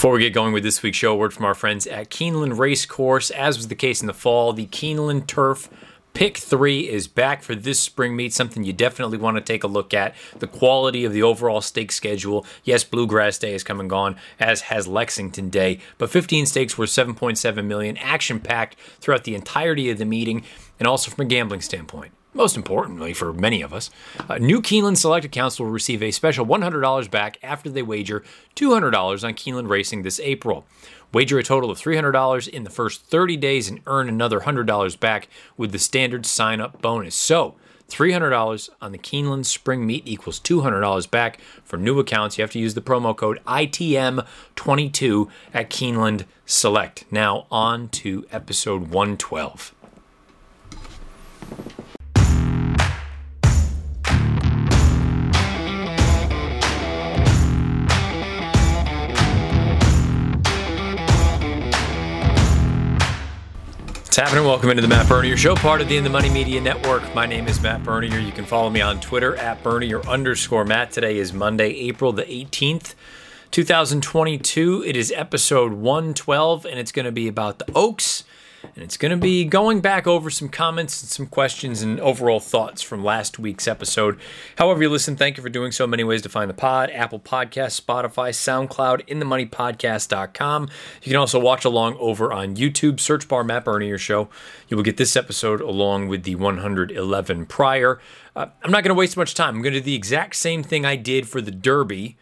Before we get going with this week's show, word from our friends at Keeneland Racecourse. As was the case in the fall, the Keeneland Turf Pick 3 is back for this spring meet, something you definitely want to take a look at. The quality of the overall stake schedule. Yes, Bluegrass Day has come and gone, as has Lexington Day, but 15 stakes worth 7.7 million, action packed throughout the entirety of the meeting, and also from a gambling standpoint. Most importantly, for many of us, uh, new Keeneland Select accounts will receive a special $100 back after they wager $200 on Keeneland Racing this April. Wager a total of $300 in the first 30 days and earn another $100 back with the standard sign up bonus. So, $300 on the Keeneland Spring Meet equals $200 back for new accounts. You have to use the promo code ITM22 at Keeneland Select. Now, on to episode 112. What's happening? Welcome into the Matt Bernier Show, part of the In the Money Media Network. My name is Matt Bernier. You can follow me on Twitter at Bernier underscore Matt. Today is Monday, April the 18th, 2022. It is episode 112, and it's going to be about the Oaks and it's going to be going back over some comments and some questions and overall thoughts from last week's episode. However, you listen, thank you for doing so. Many ways to find the pod Apple Podcast, Spotify, SoundCloud, InTheMoneyPodcast.com. You can also watch along over on YouTube. Search bar Matt Bernier Show. You will get this episode along with the 111 prior. Uh, I'm not going to waste much time. I'm going to do the exact same thing I did for the Derby,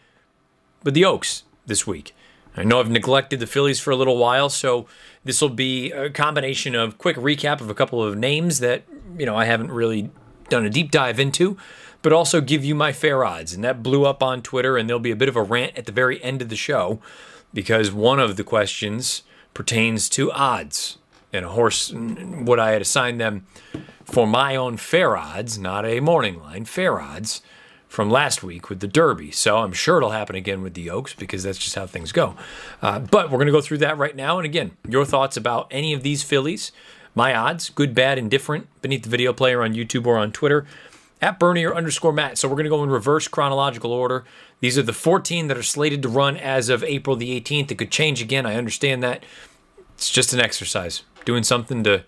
but the Oaks this week. I know I've neglected the Phillies for a little while, so this will be a combination of quick recap of a couple of names that, you know, I haven't really done a deep dive into, but also give you my fair odds. And that blew up on Twitter, and there'll be a bit of a rant at the very end of the show because one of the questions pertains to odds and a horse, what I had assigned them for my own fair odds, not a morning line, fair odds from last week with the Derby. So I'm sure it'll happen again with the Oaks because that's just how things go. Uh, but we're going to go through that right now. And again, your thoughts about any of these fillies, my odds, good, bad, indifferent, beneath the video player on YouTube or on Twitter at Bernier underscore Matt. So we're going to go in reverse chronological order. These are the 14 that are slated to run as of April the 18th. It could change again. I understand that. It's just an exercise, doing something to,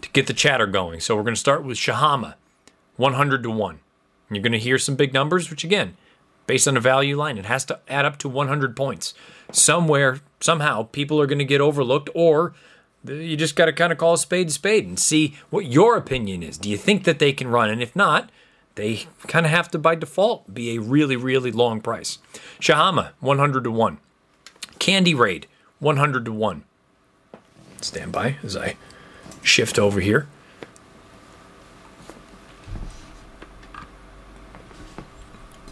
to get the chatter going. So we're going to start with Shahama, 100 to 1. You're going to hear some big numbers, which again, based on a value line, it has to add up to 100 points. Somewhere, somehow, people are going to get overlooked, or you just got to kind of call a spade a spade and see what your opinion is. Do you think that they can run? And if not, they kind of have to by default be a really, really long price. Shahama, 100 to 1. Candy Raid, 100 to 1. Stand by as I shift over here.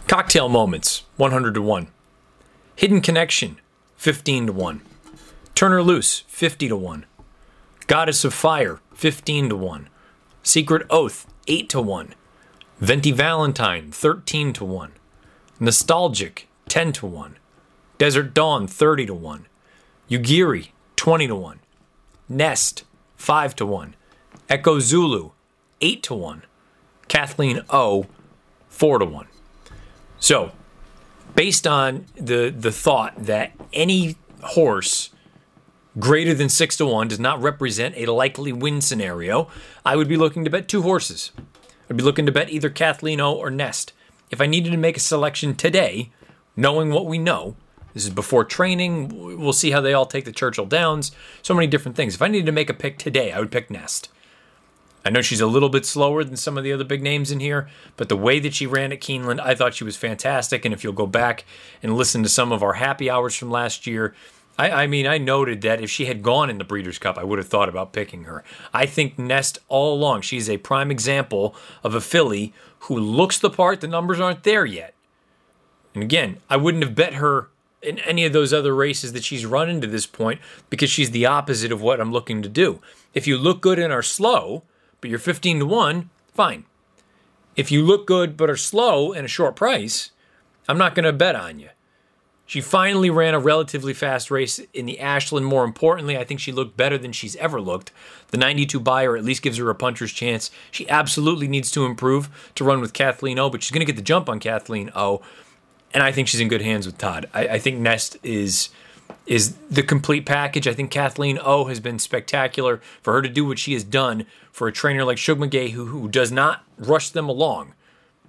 Cocktail Moments, 100 to 1. Hidden Connection, 15 to 1. Turner Loose, 50 to 1. Goddess of Fire, 15 to 1. Secret Oath, 8 to 1. Venti Valentine, 13 to 1. Nostalgic, 10 to 1. Desert Dawn, 30 to 1. Yuugiri, 20 to 1. Nest, 5 to 1. Echo Zulu, 8 to 1. Kathleen O, 4 to 1. So, based on the the thought that any horse greater than six to one does not represent a likely win scenario, I would be looking to bet two horses. I'd be looking to bet either Kathleen O or Nest. If I needed to make a selection today, knowing what we know, this is before training. We'll see how they all take the Churchill Downs. So many different things. If I needed to make a pick today, I would pick Nest. I know she's a little bit slower than some of the other big names in here, but the way that she ran at Keeneland, I thought she was fantastic. And if you'll go back and listen to some of our happy hours from last year, I, I, mean, I noted that if she had gone in the Breeders' Cup, I would have thought about picking her. I think Nest all along, she's a prime example of a filly who looks the part. The numbers aren't there yet. And again, I wouldn't have bet her in any of those other races that she's run into this point because she's the opposite of what I'm looking to do. If you look good and are slow, but you're 15 to 1, fine. If you look good but are slow and a short price, I'm not going to bet on you. She finally ran a relatively fast race in the Ashland. More importantly, I think she looked better than she's ever looked. The 92 Beyer at least gives her a puncher's chance. She absolutely needs to improve to run with Kathleen O, but she's going to get the jump on Kathleen O. And I think she's in good hands with Todd. I, I think Nest is is the complete package. I think Kathleen O has been spectacular for her to do what she has done for a trainer like Shug McGaughey who, who does not rush them along.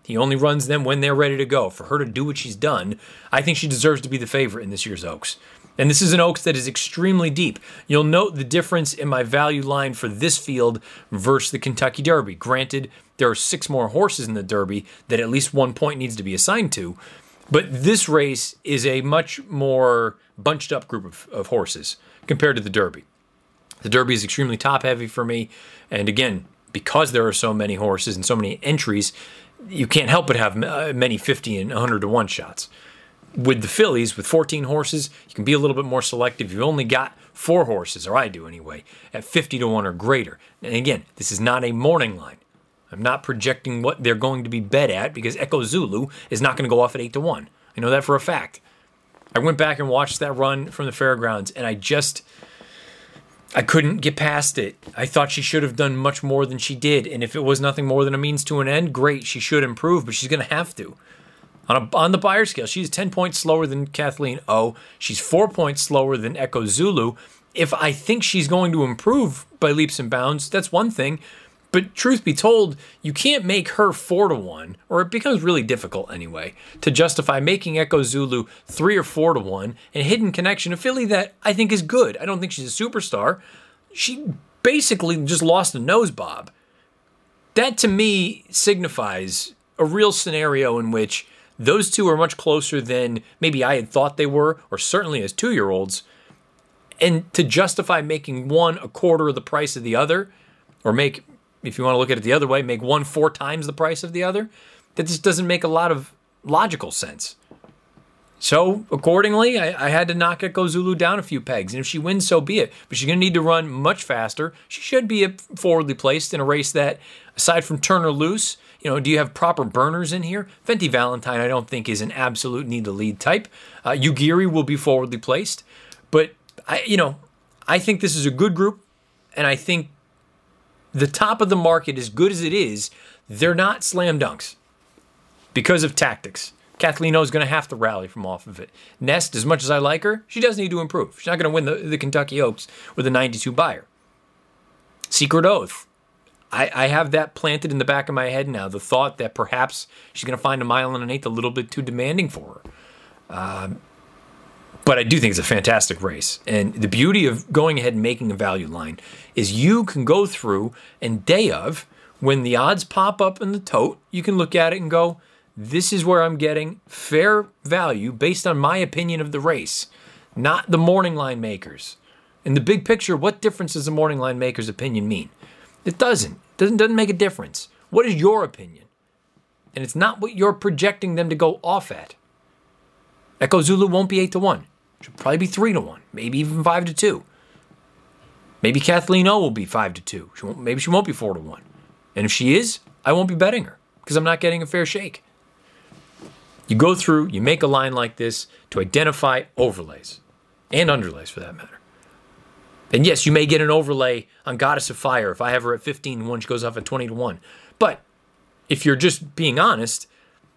He only runs them when they're ready to go. For her to do what she's done, I think she deserves to be the favorite in this year's Oaks. And this is an Oaks that is extremely deep. You'll note the difference in my value line for this field versus the Kentucky Derby. Granted, there are six more horses in the Derby that at least one point needs to be assigned to, but this race is a much more bunched up group of, of horses compared to the Derby. The Derby is extremely top heavy for me. And again, because there are so many horses and so many entries, you can't help but have uh, many 50 and 100 to 1 shots with the fillies, with 14 horses, you can be a little bit more selective. You've only got four horses, or I do anyway, at 50 to 1 or greater. And again, this is not a morning line. I'm not projecting what they're going to be bet at because Echo Zulu is not going to go off at 8 to 1. I know that for a fact. I went back and watched that run from the fairgrounds, and I just. I couldn't get past it. I thought she should have done much more than she did. And if it was nothing more than a means to an end, great. She should improve, but she's going to have to. On, a, on the Beyer scale, she's 10 points slower than Kathleen O. She's four points slower than Echo Zulu. If I think she's going to improve by leaps and bounds, that's one thing. But truth be told, you can't make her four to one, or it becomes really difficult anyway, to justify making Echo Zulu three or four to one and Hidden Connection, a filly that I think is good. I don't think she's a superstar. She basically just lost a nose bob. That to me signifies a real scenario in which those two are much closer than maybe I had thought they were, or certainly as two year olds. And to justify making one a quarter of the price of the other, or make, if you want to look at it the other way, make one four times the price of the other, that just doesn't make a lot of logical sense. So accordingly, I, I, had to knock Echo Zulu down a few pegs, and if she wins, so be it. But she's going to need to run much faster. She should be forwardly placed in a race that, aside from Turner Loose, you know, do you have proper burners in here? Venti Valentine, I don't think is an absolute need to lead type. Uh, Yuugiri will be forwardly placed, but I, you know, I think this is a good group, and I think the top of the market, as good as it is, they're not slam dunks because of tactics. Kathleen is going to have to rally from off of it. Nest, as much as I like her, she does need to improve. She's not going to win the, the Kentucky Oaks with a 92 Beyer. Secret Oath. I, I have that planted in the back of my head now. The thought that perhaps she's going to find a mile and an eighth a little bit too demanding for her. Um, but I do think it's a fantastic race. And the beauty of going ahead and making a value line is you can go through and day of, when the odds pop up in the tote, you can look at it and go, this is where I'm getting fair value based on my opinion of the race, not the morning line makers. In the big picture, what difference does the morning line maker's opinion mean? It doesn't. It doesn't doesn't make a difference. What is your opinion? And it's not what you're projecting them to go off at. Echo Zulu won't be eight to one. She'll probably be three to one, maybe even five to two. Maybe Kathleen O will be five to two. She maybe she won't be four to one. And if she is, I won't be betting her because I'm not getting a fair shake. You go through, you make a line like this to identify overlays and underlays for that matter. And yes, you may get an overlay on Goddess of Fire if I have her at 15 to 1, she goes off at 20 to 1. But if you're just being honest,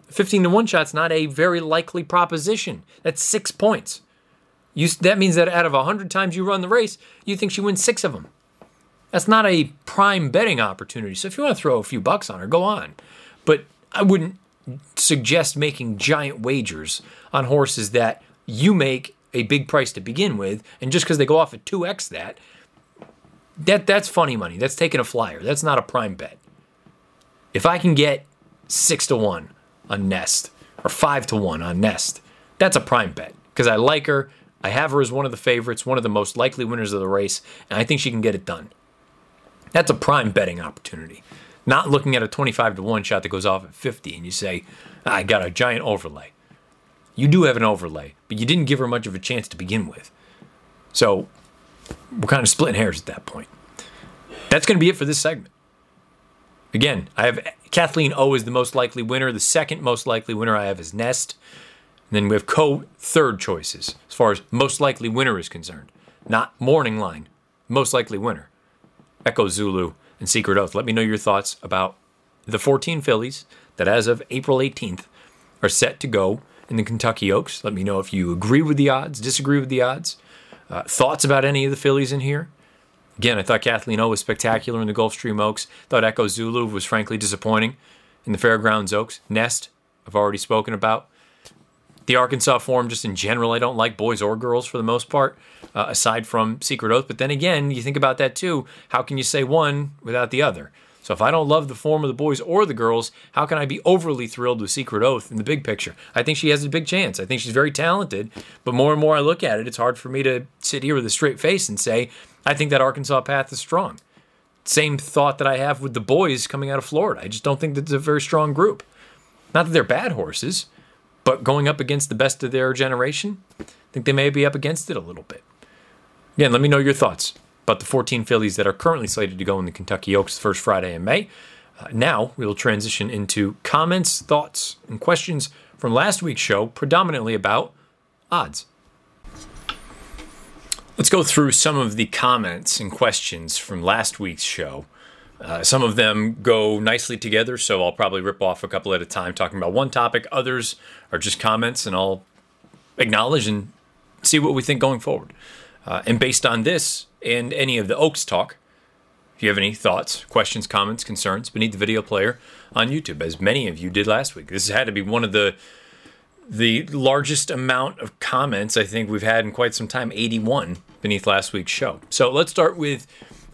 15 to 1 shot's not a very likely proposition. That's six points. You, that means that out of 100 times you run the race, you think she wins six of them. That's not a prime betting opportunity. So if you want to throw a few bucks on her, go on. But I wouldn't suggest making giant wagers on horses that you make a big price to begin with, and just because they go off at 2x that, that that's funny money. That's taking a flyer. That's not a prime bet. If I can get 6 to 1 on Nest or 5 to 1 on Nest, that's a prime bet because I like her. I have her as one of the favorites, one of the most likely winners of the race, and I think she can get it done. That's a prime betting opportunity. Not looking at a 25 to 1 shot that goes off at 50 and you say, I got a giant overlay. You do have an overlay, but you didn't give her much of a chance to begin with. So we're kind of splitting hairs at that point. That's going to be it for this segment. Again, I have Kathleen O is the most likely winner. The second most likely winner I have is Nest. And then we have co third choices as far as most likely winner is concerned. Not morning line, most likely winner. Echo Zulu and Secret Oath. Let me know your thoughts about the 14 fillies that, as of April 18th, are set to go in the Kentucky Oaks. Let me know if you agree with the odds, disagree with the odds, Uh, thoughts about any of the fillies in here? Again, I thought Kathleen O was spectacular in the Gulfstream Oaks. Thought Echo Zulu was frankly disappointing in the Fairgrounds Oaks. Nest, I've already spoken about. The Arkansas form, just in general, I don't like boys or girls for the most part, uh, aside from Secret Oath. But then again, you think about that too. How can you say one without the other? So if I don't love the form of the boys or the girls, how can I be overly thrilled with Secret Oath in the big picture? I think she has a big chance. I think she's very talented, but more and more I look at it, it's hard for me to sit here with a straight face and say, I think that Arkansas path is strong. Same thought that I have with the boys coming out of Florida. I just don't think that it's a very strong group. Not that they're bad horses, but going up against the best of their generation, I think they may be up against it a little bit. Again, let me know your thoughts about the 14 fillies that are currently slated to go in the Kentucky Oaks first Friday in May. Uh, now we will transition into comments, thoughts, and questions from last week's show, predominantly about odds. Let's go through some of the comments and questions from last week's show. Uh, some of them go nicely together, so I'll probably rip off a couple at a time talking about one topic. Others are just comments, and I'll acknowledge and see what we think going forward. Uh, and based on this, and any of the Oaks talk. If you have any thoughts, questions, comments, concerns beneath the video player on YouTube, as many of you did last week. This had to be one of the the largest amount of comments I think we've had in quite some time, 81 beneath last week's show. So let's start with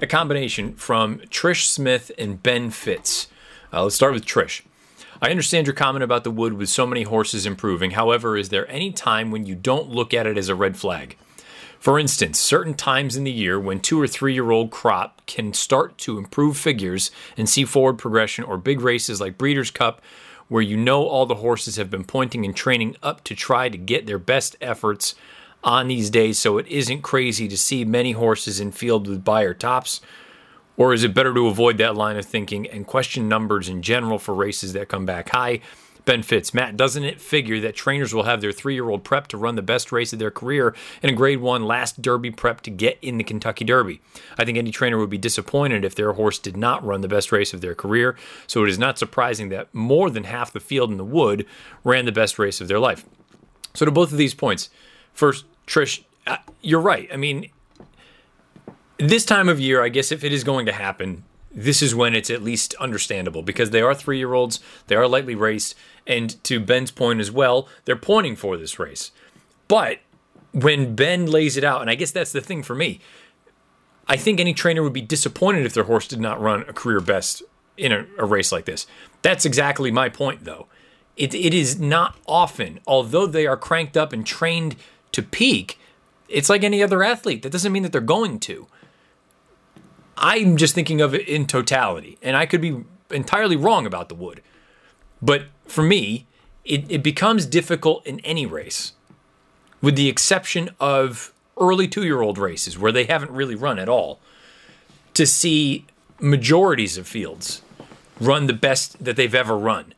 a combination from Trish Smith and Ben Fitz. Uh, let's start with Trish. I understand your comment about the wood with so many horses improving. However, is there any time when you don't look at it as a red flag? For instance, certain times in the year when two or three year old crop can start to improve figures and see forward progression, or big races like Breeders' Cup, where you know all the horses have been pointing and training up to try to get their best efforts on these days, so it isn't crazy to see many horses in field with Beyer tops? Or is it better to avoid that line of thinking and question numbers in general for races that come back high? Ben Fitz. Matt, doesn't it figure that trainers will have their three year old prep to run the best race of their career in a grade one last Derby prep to get in the Kentucky Derby? I think any trainer would be disappointed if their horse did not run the best race of their career, so it is not surprising that more than half the field in the wood ran the best race of their life. So, to both of these points, first, Trish, uh, you're right. I mean, this time of year, I guess if it is going to happen, this is when it's at least understandable because they are three year olds, they are lightly raced, and to Ben's point as well, they're pointing for this race. But when Ben lays it out, and I guess that's the thing for me, I think any trainer would be disappointed if their horse did not run a career best in a, a race like this. That's exactly my point, though. It, it is not often, although they are cranked up and trained to peak, it's like any other athlete. That doesn't mean that they're going to. I'm just thinking of it in totality, and I could be entirely wrong about the wood. But for me, it, it becomes difficult in any race, with the exception of early two year old races where they haven't really run at all, to see majorities of fields run the best that they've ever run,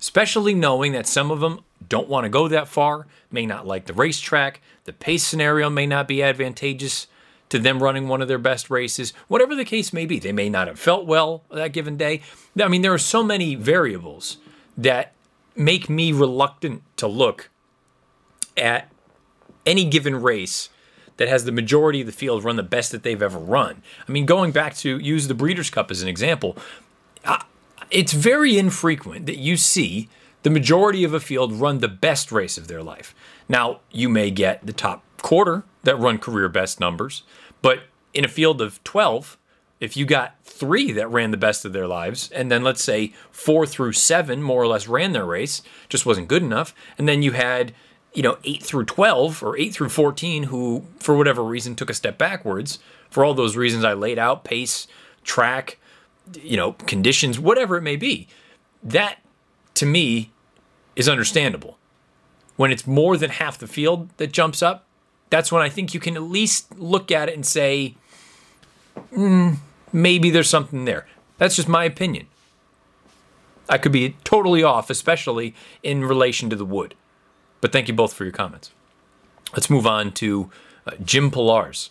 especially knowing that some of them don't want to go that far, may not like the racetrack, the pace scenario may not be advantageous to them running one of their best races, whatever the case may be. They may not have felt well that given day. I mean, there are so many variables that make me reluctant to look at any given race that has the majority of the field run the best that they've ever run. I mean, going back to use the Breeders' Cup as an example, it's very infrequent that you see the majority of a field run the best race of their life. Now, you may get the top quarter that run career best numbers. But in a field of 12, if you got three that ran the best of their lives, and then let's say four through seven more or less ran their race, just wasn't good enough, and then you had you know eight through 12 or eight through 14 who for whatever reason took a step backwards for all those reasons i laid out pace track you know conditions whatever it may be that to me is understandable when it's more than half the field that jumps up that's when I think you can at least look at it and say, mm, maybe there's something there. That's just my opinion. I could be totally off, especially in relation to the wood. But thank you both for your comments. Let's move on to uh, Jim Pilars.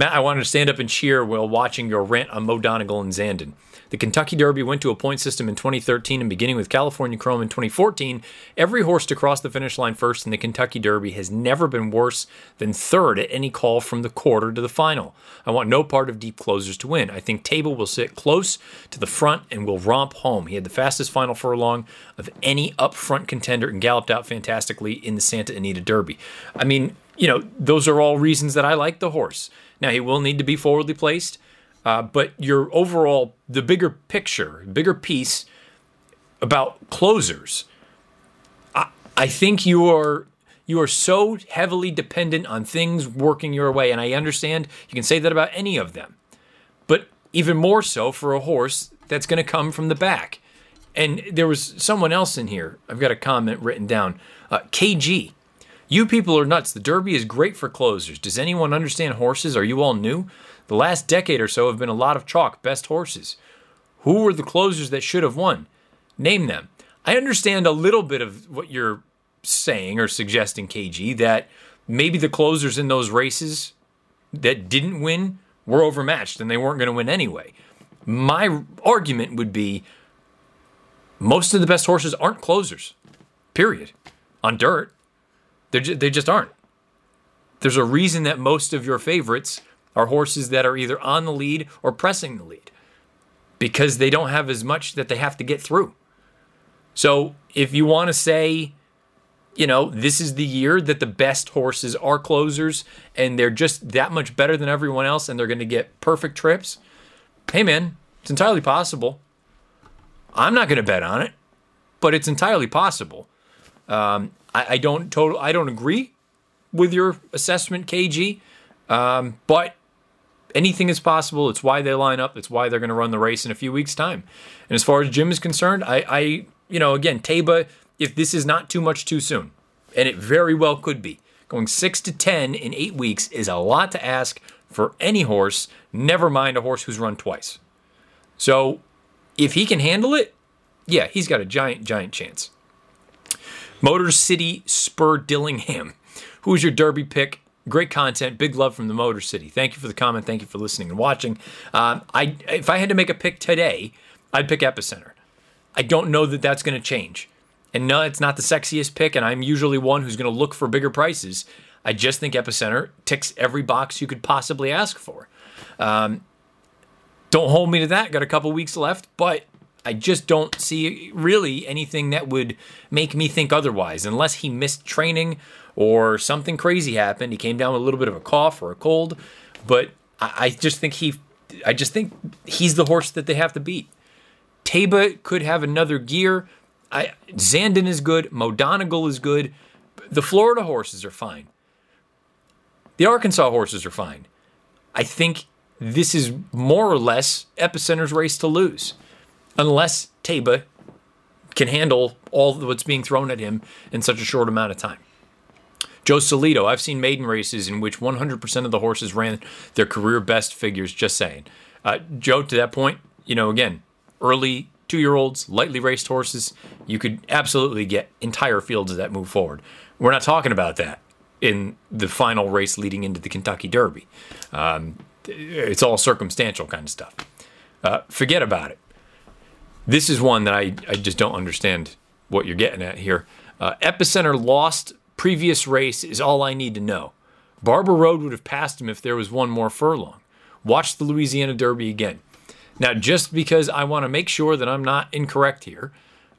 Matt, I wanted to stand up and cheer while watching your rant on Mo Donegal and Zandon. The Kentucky Derby went to a point system in 2013 and beginning with California Chrome in 2014, every horse to cross the finish line first in the Kentucky Derby has never been worse than third at any call from the quarter to the final. I want no part of deep closers to win. I think Taiba will sit close to the front and will romp home. He had the fastest final furlong of any up front contender and galloped out fantastically in the Santa Anita Derby. I mean, you know, those are all reasons that I like the horse. Now, he will need to be forwardly placed. Uh, but your overall, the bigger picture, bigger piece about closers, I, I think you are you are so heavily dependent on things working your way, and I understand you can say that about any of them, but even more so for a horse that's going to come from the back. And there was someone else in here. I've got a comment written down. Uh, KG. You people are nuts. The Derby is great for closers. Does anyone understand horses? Are you all new? The last decade or so have been a lot of chalk, best horses. Who were the closers that should have won? Name them. I understand a little bit of what you're saying or suggesting, KG, that maybe the closers in those races that didn't win were overmatched and they weren't going to win anyway. My argument would be most of the best horses aren't closers, period, on dirt. They're, they just aren't. There's a reason that most of your favorites are horses that are either on the lead or pressing the lead because they don't have as much that they have to get through. So if you want to say, you know, this is the year that the best horses are closers and they're just that much better than everyone else and they're going to get perfect trips, hey man, it's entirely possible. I'm not going to bet on it, but it's entirely possible. Um, I, I, don't total. I don't agree with your assessment, KG. Um, but anything is possible. It's why they line up. It's why they're going to run the race in a few weeks' time. And as far as Jim is concerned, I, I you know, again, Taiba, if this is not too much too soon, and it very well could be, going six to 10 in eight weeks is a lot to ask for any horse, never mind a horse who's run twice. So if he can handle it, yeah, he's got a giant, giant chance. Motor City Spur Dillingham. Who's your Derby pick? Great content, big love from the Motor City. Thank you for the comment. Thank you for listening and watching. Um, I if I had to make a pick today, I'd pick Epicenter. I don't know that that's going to change. And no, it's not the sexiest pick, and I'm usually one who's going to look for bigger prices. I just think Epicenter ticks every box you could possibly ask for. Um, don't hold me to that. Got a couple weeks left, but I just don't see really anything that would make me think otherwise, unless he missed training or something crazy happened. He came down with a little bit of a cough or a cold, but I, I just think he, I just think he's the horse that they have to beat. Taiba could have another gear. I, Zandon is good. Mo Donegal is good. The Florida horses are fine. The Arkansas horses are fine. I think this is more or less Epicenter's race to lose, unless Taiba can handle all what's being thrown at him in such a short amount of time. Joe Solito, I've seen maiden races in which 100% of the horses ran their career best figures, just saying. Uh, Joe, to that point, you know, again, early two year olds, lightly raced horses, you could absolutely get entire fields that move forward. We're not talking about that in the final race leading into the Kentucky Derby. Um, it's all circumstantial kind of stuff. Uh, forget about it. This is one that I, I just don't understand what you're getting at here. Uh, Epicenter lost previous race is all I need to know. Barber Road would have passed him if there was one more furlong. Watch the Louisiana Derby again. Now, just because I want to make sure that I'm not incorrect here,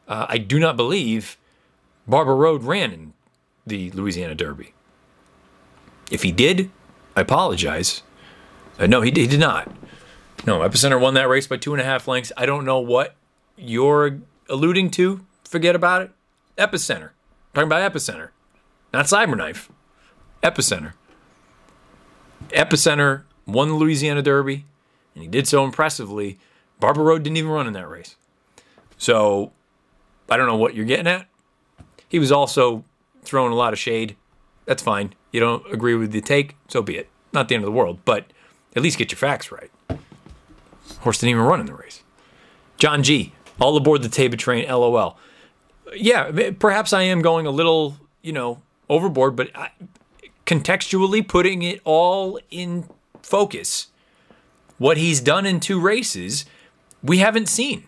uh, I do not believe Barber Road ran in the Louisiana Derby. If he did, I apologize. Uh, no, he, he did not. No, Epicenter won that race by two and a half lengths. I don't know what you're alluding to. Forget about it. Epicenter. I'm talking about Epicenter. Not Cyberknife. Epicenter. Epicenter won the Louisiana Derby, and he did so impressively. Barber Road didn't even run in that race. So I don't know what you're getting at. He was also throwing a lot of shade. That's fine. You don't agree with the take, so be it. Not the end of the world, but at least get your facts right. Horse didn't even run in the race. John G. All aboard the Taiba train, lol. Yeah, perhaps I am going a little, you know, overboard, but I, contextually putting it all in focus. What he's done in two races, we haven't seen.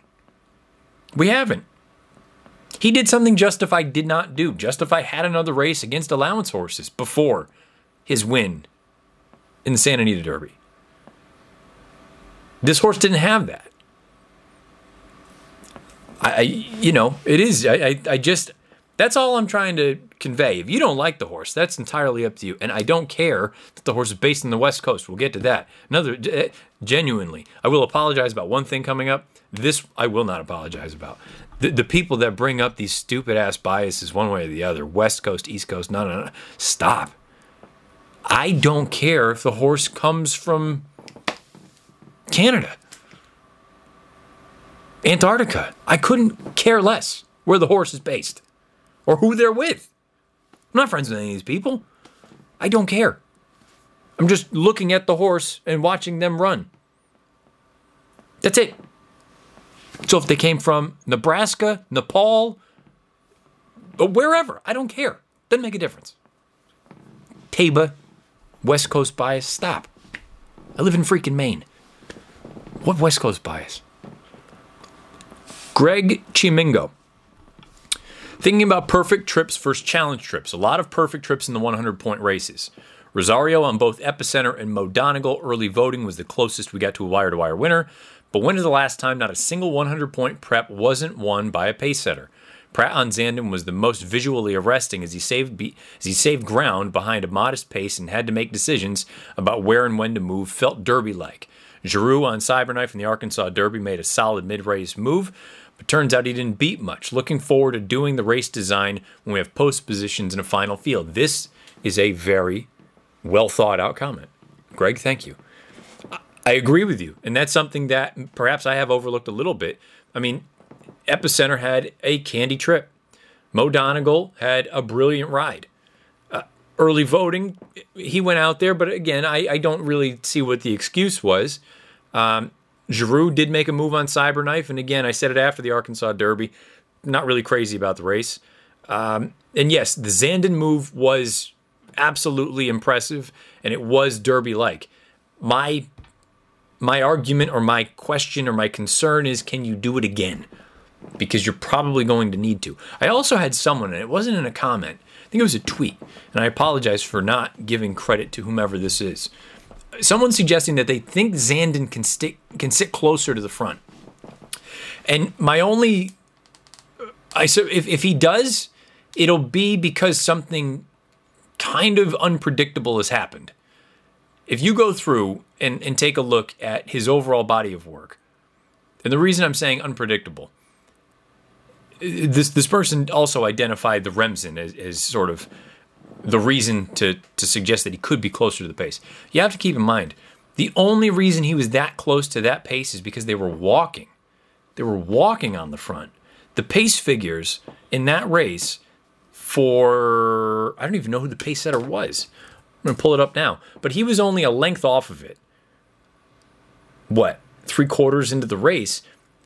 We haven't. He did something Justify did not do. Justify had another race against allowance horses before his win in the Santa Anita Derby. This horse didn't have that. I, you know, it is. I, I, I just, that's all I'm trying to convey. If you don't like the horse, that's entirely up to you. And I don't care that the horse is based in the West Coast. We'll get to that. Another, eh, genuinely, I will apologize about one thing coming up. This I will not apologize about. The, the people that bring up these stupid ass biases one way or the other, West Coast, East Coast, no, no, no. Stop. I don't care if the horse comes from Canada. Antarctica. I couldn't care less where the horse is based or who they're with. I'm not friends with any of these people. I don't care. I'm just looking at the horse and watching them run. That's it. So if they came from Nebraska, Nepal, or wherever, I don't care. Doesn't make a difference. Taiba, West Coast bias, stop. I live in freaking Maine. What West Coast bias? Greg Chimingo. Thinking about perfect trips versus challenge trips. A lot of perfect trips in the 100 point races. Rosario on both Epicenter and Mo Donegal early voting was the closest we got to a wire to wire winner. But when is the last time not a single 100 point prep wasn't won by a pace setter? Prat on Zandon was the most visually arresting as he saved be- as he saved ground behind a modest pace and had to make decisions about where and when to move. Felt Derby like. Geroux on Cyberknife in the Arkansas Derby made a solid mid race move, but turns out he didn't beat much. Looking forward to doing the race design when we have post positions in a final field. This is a very well thought out comment. Greg, thank you. I agree with you. And that's something that perhaps I have overlooked a little bit. I mean, Epicenter had a candy trip. Mo Donegal had a brilliant ride. Uh, early voting, he went out there, but again, I, I don't really see what the excuse was. Um, Geroux did make a move on Cyberknife, and again, I said it after the Arkansas Derby. Not really crazy about the race. Um, and yes, the Zandon move was absolutely impressive, and it was Derby like. My my argument or my question or my concern is can you do it again? Because you're probably going to need to. I also had someone, and it wasn't in a comment, I think it was a tweet, and I apologize for not giving credit to whomever this is. Someone suggesting that they think Zandon can stick can sit closer to the front. And my only I so if, if he does, it'll be because something kind of unpredictable has happened if you go through and, and take a look at his overall body of work, and the reason I'm saying unpredictable, this this person also identified the Remsen as, as sort of the reason to to suggest that he could be closer to the pace. You have to keep in mind the only reason he was that close to that pace is because they were walking. They were walking on the front. The pace figures in that race for I don't even know who the pace setter was. I'm to pull it up now. But he was only a length off of it. What? Three quarters into the race.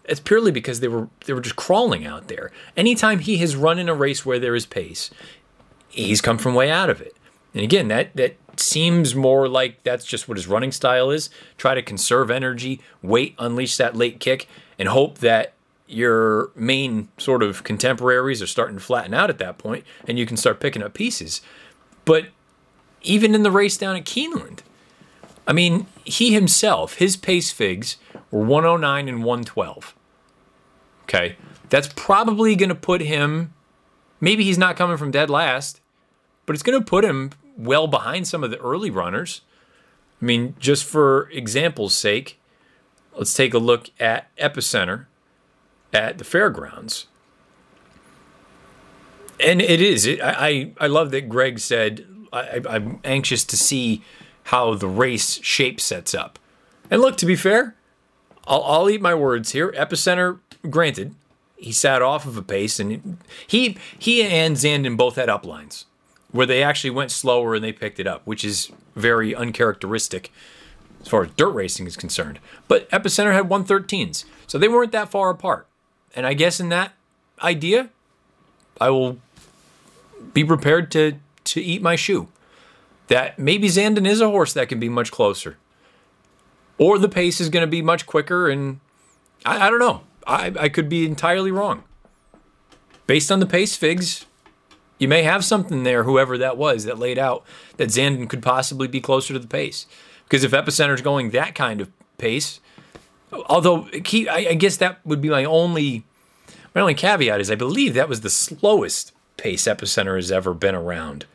It's purely because they were they were just crawling out there. Anytime he has run in a race where there is pace, he's come from way out of it. And again, that that seems more like that's just what his running style is. Try to conserve energy, wait, unleash that late kick, and hope that your main sort of contemporaries are starting to flatten out at that point, and you can start picking up pieces. But even in the race down at Keeneland. I mean, he himself, his pace figs were 109 and 112. Okay. That's probably going to put him, maybe he's not coming from dead last, but it's going to put him well behind some of the early runners. I mean, just for example's sake, let's take a look at Epicenter at the fairgrounds. And it is. It, I, I love that Greg said I, I'm anxious to see how the race shape sets up. And look, to be fair, I'll, I'll eat my words here. Epicenter, granted, he sat off of a pace, and he he and Zandon both had uplines where they actually went slower and they picked it up, which is very uncharacteristic as far as dirt racing is concerned. But Epicenter had 113s, so they weren't that far apart. And I guess in that idea, I will be prepared to to eat my shoe. That maybe Zandon is a horse that can be much closer. or the pace is going to be much quicker. And I, I don't know. I, I could be entirely wrong. Based on the pace figs, you may have something there, whoever that was that laid out that Zandon could possibly be closer to the pace. Because if Epicenter's going that kind of pace, although I, I guess that would be my only my only caveat is I believe that was the slowest pace Epicenter has ever been around.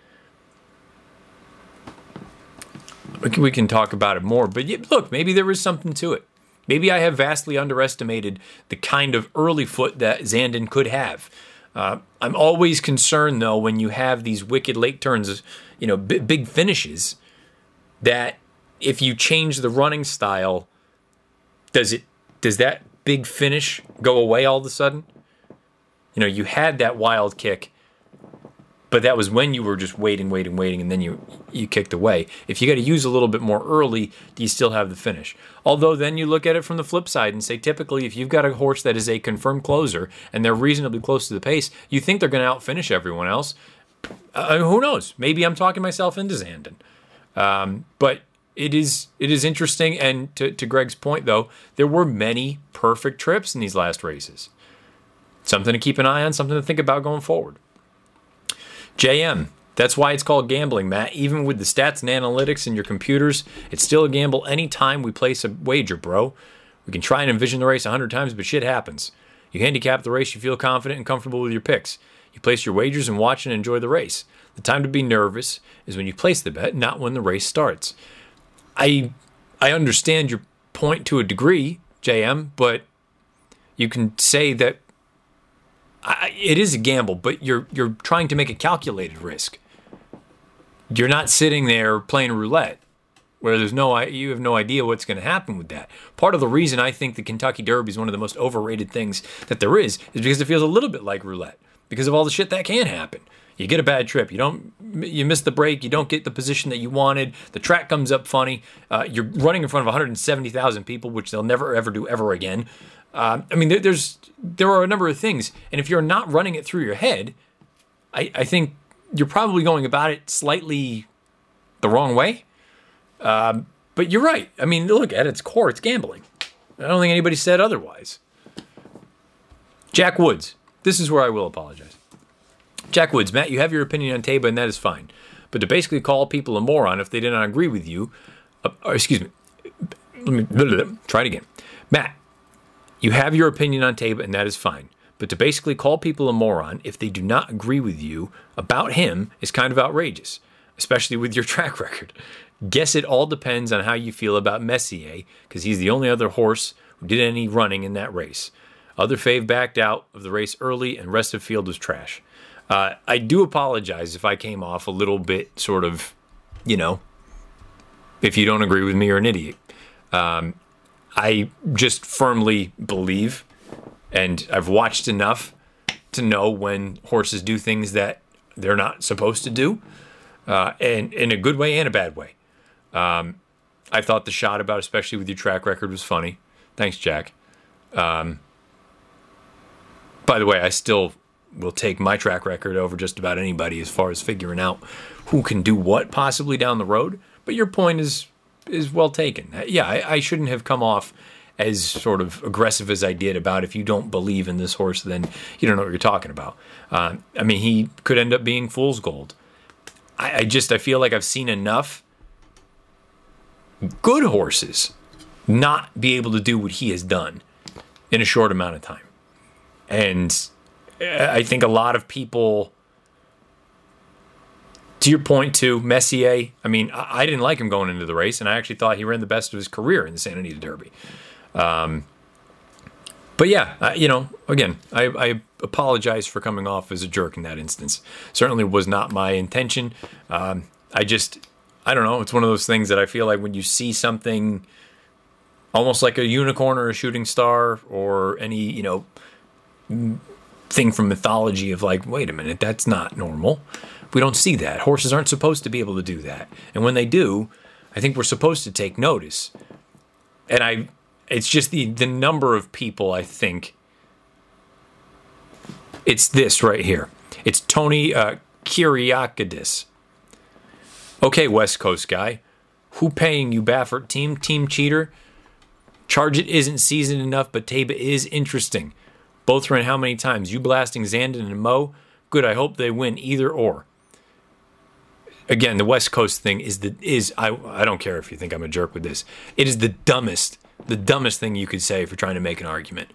We can, we can talk about it more, but look, maybe there was something to it. Maybe I have vastly underestimated the kind of early foot that Zandon could have. Uh, I'm always concerned though when you have these wicked late turns, you know, b- big finishes, that if you change the running style, does it does that big finish go away all of a sudden? You know, you had that wild kick, but that was when you were just waiting, waiting, waiting, and then you you kicked away. If you got to use a little bit more early, do you still have the finish? Although then you look at it from the flip side and say, typically, if you've got a horse that is a confirmed closer and they're reasonably close to the pace, you think they're going to outfinish everyone else. Uh, who knows? Maybe I'm talking myself into Zandon. Um, but it is it is interesting. And to, to Greg's point, though, there were many perfect trips in these last races. Something to keep an eye on, something to think about going forward. JM, that's why it's called gambling, Matt. Even with the stats and analytics in your computers, it's still a gamble anytime we place a wager, bro. We can try and envision the race 100 times, but shit happens. You handicap the race, you feel confident and comfortable with your picks. You place your wagers and watch and enjoy the race. The time to be nervous is when you place the bet, not when the race starts. I I understand your point to a degree, JM, but you can say that I, it is a gamble, but you're you're trying to make a calculated risk. You're not sitting there playing roulette where there's no you have no idea what's going to happen with that. Part of the reason I think the Kentucky Derby is one of the most overrated things that there is is because it feels a little bit like roulette because of all the shit that can happen. You get a bad trip. You don't. You miss the break. You don't get the position that you wanted. The track comes up funny. Uh, you're running in front of 170,000 people, which they'll never ever do ever again. Uh, I mean, there, there's there are a number of things, and if you're not running it through your head, I, I think you're probably going about it slightly the wrong way. Um, but you're right. I mean, look at its core, it's gambling. I don't think anybody said otherwise. Jack Woods. This is where I will apologize. Jack Woods, Matt, you have your opinion on Taiba, and that is fine. But to basically call people a moron if they did not agree with you, uh, excuse me, let me try it again. Matt, you have your opinion on Taiba, and that is fine. But to basically call people a moron if they do not agree with you about him is kind of outrageous, especially with your track record. Guess it all depends on how you feel about Messier, because he's the only other horse who did any running in that race. Other fave backed out of the race early, and rest of field was trash. Uh, I do apologize if I came off a little bit sort of, you know, if you don't agree with me, you're an idiot. Um, I just firmly believe, and I've watched enough to know when horses do things that they're not supposed to do, uh, and in a good way and a bad way. Um, I thought the shot about, especially with your track record, was funny. Thanks, Jack. Um, by the way, I still will take my track record over just about anybody as far as figuring out who can do what possibly down the road. But your point is is well taken. Yeah, I, I, shouldn't have come off as sort of aggressive as I did about if you don't believe in this horse, then you don't know what you're talking about. Uh, I mean, he could end up being fool's gold. I, I just I feel like I've seen enough good horses not be able to do what he has done in a short amount of time, and I think a lot of people to your point too, Messier. I mean, I, I, didn't like him going into the race, and I actually thought he ran the best of his career in the Santa Anita Derby. Um, but yeah, I, you know, again, I, I, apologize for coming off as a jerk in that instance. Certainly was not my intention. Um, I just, I don't know. It's one of those things that I feel like when you see something almost like a unicorn or a shooting star or any, you know, thing from mythology of like, wait a minute, that's not normal. We don't see that. Horses aren't supposed to be able to do that. And when they do, I think we're supposed to take notice. And I it's just the the number of people I think it's this right here. It's Tony uh, Kyriakidis. Okay, West Coast guy. Who paying you, Baffert team? Team cheater? Charge It isn't seasoned enough, but Taiba is interesting. Both ran how many times? You blasting Zandon and Mo? Good, I hope they win either or. Again, the West Coast thing is the is I I don't care if you think I'm a jerk with this. It is the dumbest, the dumbest thing you could say for trying to make an argument.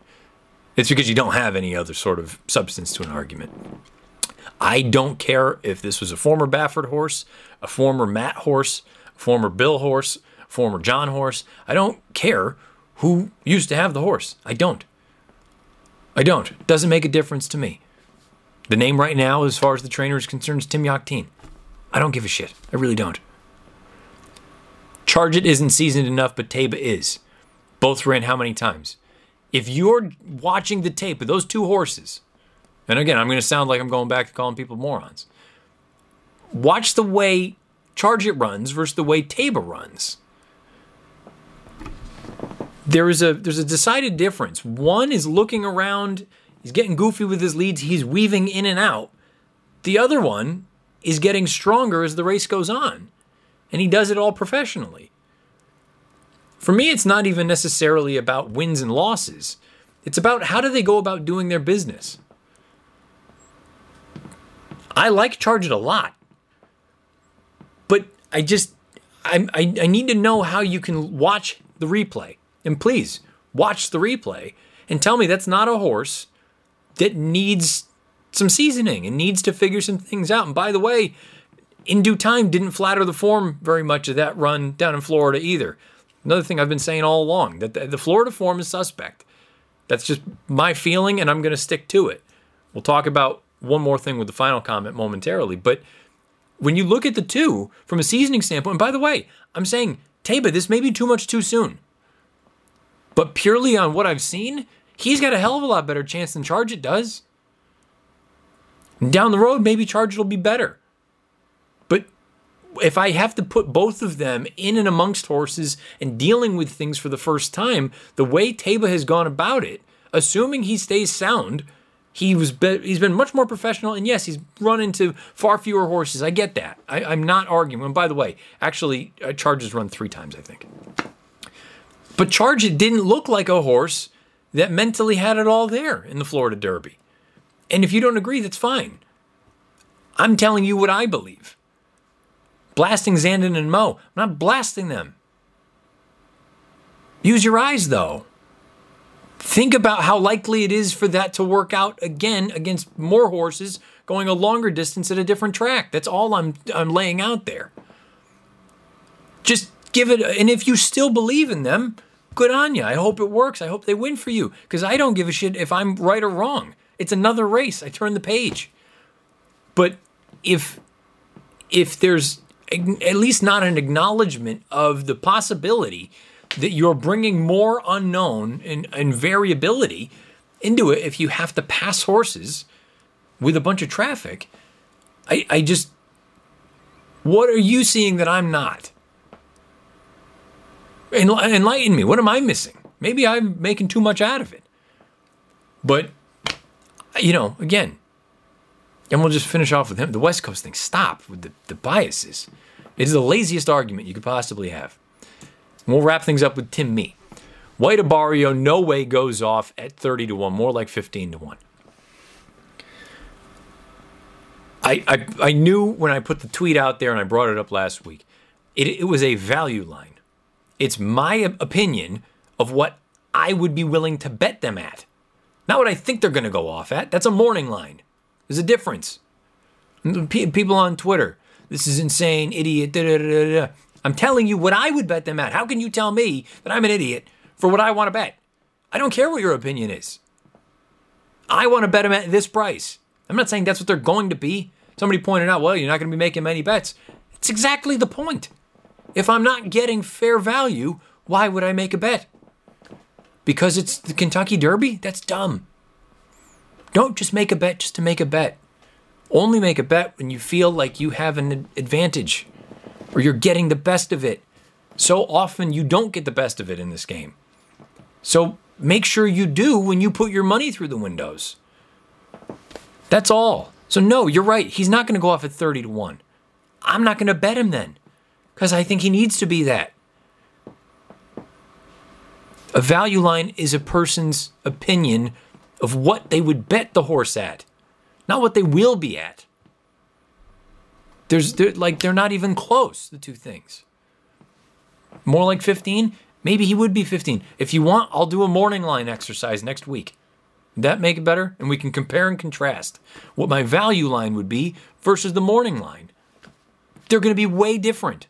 It's because you don't have any other sort of substance to an argument. I don't care if this was a former Baffert horse, a former Matt horse, former Bill horse, former John horse. I don't care who used to have the horse. I don't. I don't. It doesn't make a difference to me. The name right now, as far as the trainer is concerned, is Tim Yakteen. I don't give a shit. I really don't. Charge It isn't seasoned enough, but Taiba is. Both ran how many times? If you're watching the tape of those two horses, and again, I'm going to sound like I'm going back to calling people morons. Watch the way Charge It runs versus the way Taiba runs. There is a there's a decided difference. One is looking around, he's getting goofy with his leads, he's weaving in and out. The other one is getting stronger as the race goes on, and he does it all professionally. For me, it's not even necessarily about wins and losses. It's about how do they go about doing their business. I like Charge It a lot, but I just I, I, I need to know how you can watch the replay. And please watch the replay and tell me that's not a horse that needs some seasoning and needs to figure some things out. And by the way, in due time didn't flatter the form very much of that run down in Florida either. Another thing I've been saying all along that the, Florida form is suspect. That's just my feeling, and I'm going to stick to it. We'll talk about one more thing with the final comment momentarily, but when you look at the two from a seasoning standpoint, and by the way, I'm saying, Taiba, this may be too much too soon. But purely on what I've seen, he's got a hell of a lot better chance than Charge It does. Down the road, maybe Charge will be better. But if I have to put both of them in and amongst horses and dealing with things for the first time, the way Taiba has gone about it, assuming he stays sound, he was be- he's been much more professional. And yes, he's run into far fewer horses. I get that. I, am not arguing. And by the way, actually, uh, Charges run three times, I think. But Charge It didn't look like a horse that mentally had it all there in the Florida Derby. And if you don't agree, that's fine. I'm telling you what I believe. Blasting Zandon and Mo, I'm not blasting them. Use your eyes, though. Think about how likely it is for that to work out again against more horses going a longer distance at a different track. That's all I'm I'm laying out there. Just give it and if you still believe in them, good on you. I hope it works. I hope they win for you because I don't give a shit if I'm right or wrong. It's another race. I turn the page. But if if there's at least not an acknowledgement of the possibility that you're bringing more unknown and, and variability into it if you have to pass horses with a bunch of traffic, I, I just what are you seeing that I'm not? Enlighten me. What am I missing? Maybe I'm making too much out of it. But, you know, again, and we'll just finish off with him. The West Coast thing. Stop with the, the biases. It is the laziest argument you could possibly have. And we'll wrap things up with Tim Mee. White Abarrio no way goes off at 30 to 1, more like 15 to 1. I, I, I knew when I put the tweet out there and I brought it up last week, it, it was a value line. It's my opinion of what I would be willing to bet them at. Not what I think they're going to go off at. That's a morning line. There's a difference. People on Twitter, this is insane, idiot. Da, da, da, I'm telling you what I would bet them at. How can you tell me that I'm an idiot for what I want to bet? I don't care what your opinion is. I want to bet them at this price. I'm not saying that's what they're going to be. Somebody pointed out, well, you're not going to be making many bets. It's exactly the point. If I'm not getting fair value, why would I make a bet? Because it's the Kentucky Derby? That's dumb. Don't just make a bet just to make a bet. Only make a bet when you feel like you have an advantage or you're getting the best of it. So often you don't get the best of it in this game. So make sure you do when you put your money through the windows. That's all. So, no, you're right. He's not going to go off at 30 to 1. I'm not going to bet him then because I think he needs to be that. A value line is a person's opinion of what they would bet the horse at, not what they will be at. There's they're, like they're not even close, the two things. More like 15, maybe he would be 15. If you want, I'll do a morning line exercise next week. That make it better and we can compare and contrast what my value line would be versus the morning line. They're going to be way different.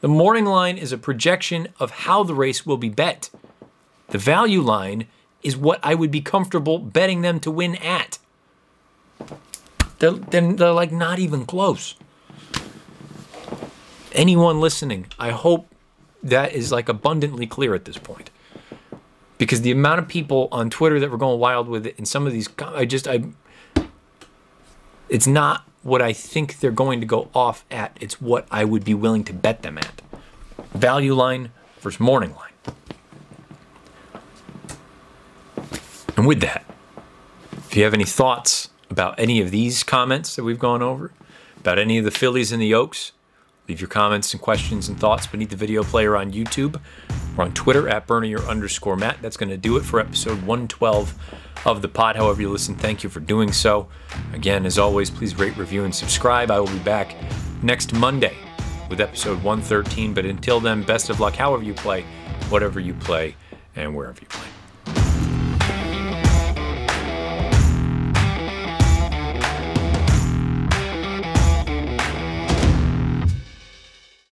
The morning line is a projection of how the race will be bet. The value line is what I would be comfortable betting them to win at. They're, they're, they're like not even close. Anyone listening, I hope that is like abundantly clear at this point. Because the amount of people on Twitter that were going wild with it, and some of these, I just, I, it's not what I think they're going to go off at. It's what I would be willing to bet them at. Value line versus morning line. And with that, if you have any thoughts about any of these comments that we've gone over, about any of the Fillies and the Oaks, leave your comments and questions and thoughts beneath the video player on YouTube or on Twitter at Bernier underscore Matt. That's going to do it for episode 112 of the pod. However, you listen, thank you for doing so. Again, as always, please rate, review, and subscribe. I will be back next Monday with episode 113. But until then, best of luck, however you play, whatever you play, and wherever you play.